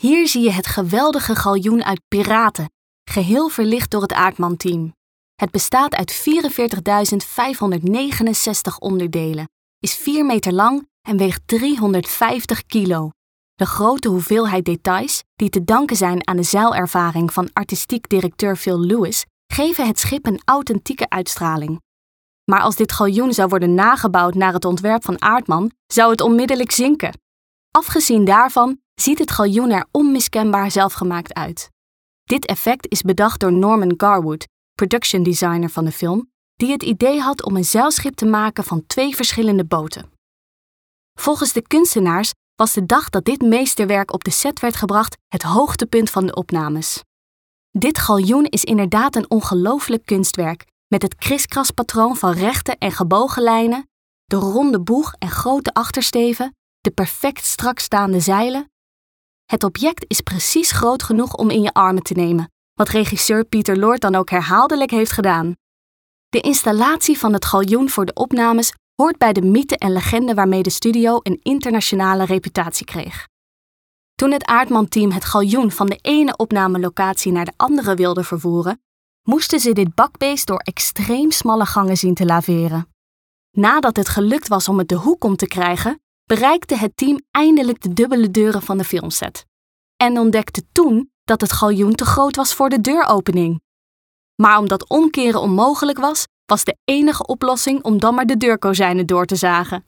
Hier zie je het geweldige galjoen uit Piraten, geheel verlicht door het Aardman-team. Het bestaat uit 44.569 onderdelen, is 4 meter lang en weegt 350 kilo. De grote hoeveelheid details, die te danken zijn aan de zeilervaring van artistiek directeur Phil Lewis, geven het schip een authentieke uitstraling. Maar als dit galjoen zou worden nagebouwd naar het ontwerp van Aardman, zou het onmiddellijk zinken. Afgezien daarvan ziet het galjoen er onmiskenbaar zelfgemaakt uit. Dit effect is bedacht door Norman Garwood, production designer van de film, die het idee had om een zeilschip te maken van twee verschillende boten. Volgens de kunstenaars was de dag dat dit meesterwerk op de set werd gebracht het hoogtepunt van de opnames. Dit galjoen is inderdaad een ongelooflijk kunstwerk, met het kriskraspatroon van rechte en gebogen lijnen, de ronde boeg en grote achtersteven, de perfect strak staande zeilen. Het object is precies groot genoeg om in je armen te nemen, wat regisseur Pieter Lord dan ook herhaaldelijk heeft gedaan. De installatie van het galjoen voor de opnames hoort bij de mythe en legende waarmee de studio een internationale reputatie kreeg. Toen het Aardman-team het galjoen van de ene opnamelocatie naar de andere wilde vervoeren, moesten ze dit bakbeest door extreem smalle gangen zien te laveren. Nadat het gelukt was om het de hoek om te krijgen, bereikte het team eindelijk de dubbele deuren van de filmset. En ontdekte toen dat het galjoen te groot was voor de deuropening. Maar omdat omkeren onmogelijk was, was de enige oplossing om dan maar de deurkozijnen door te zagen.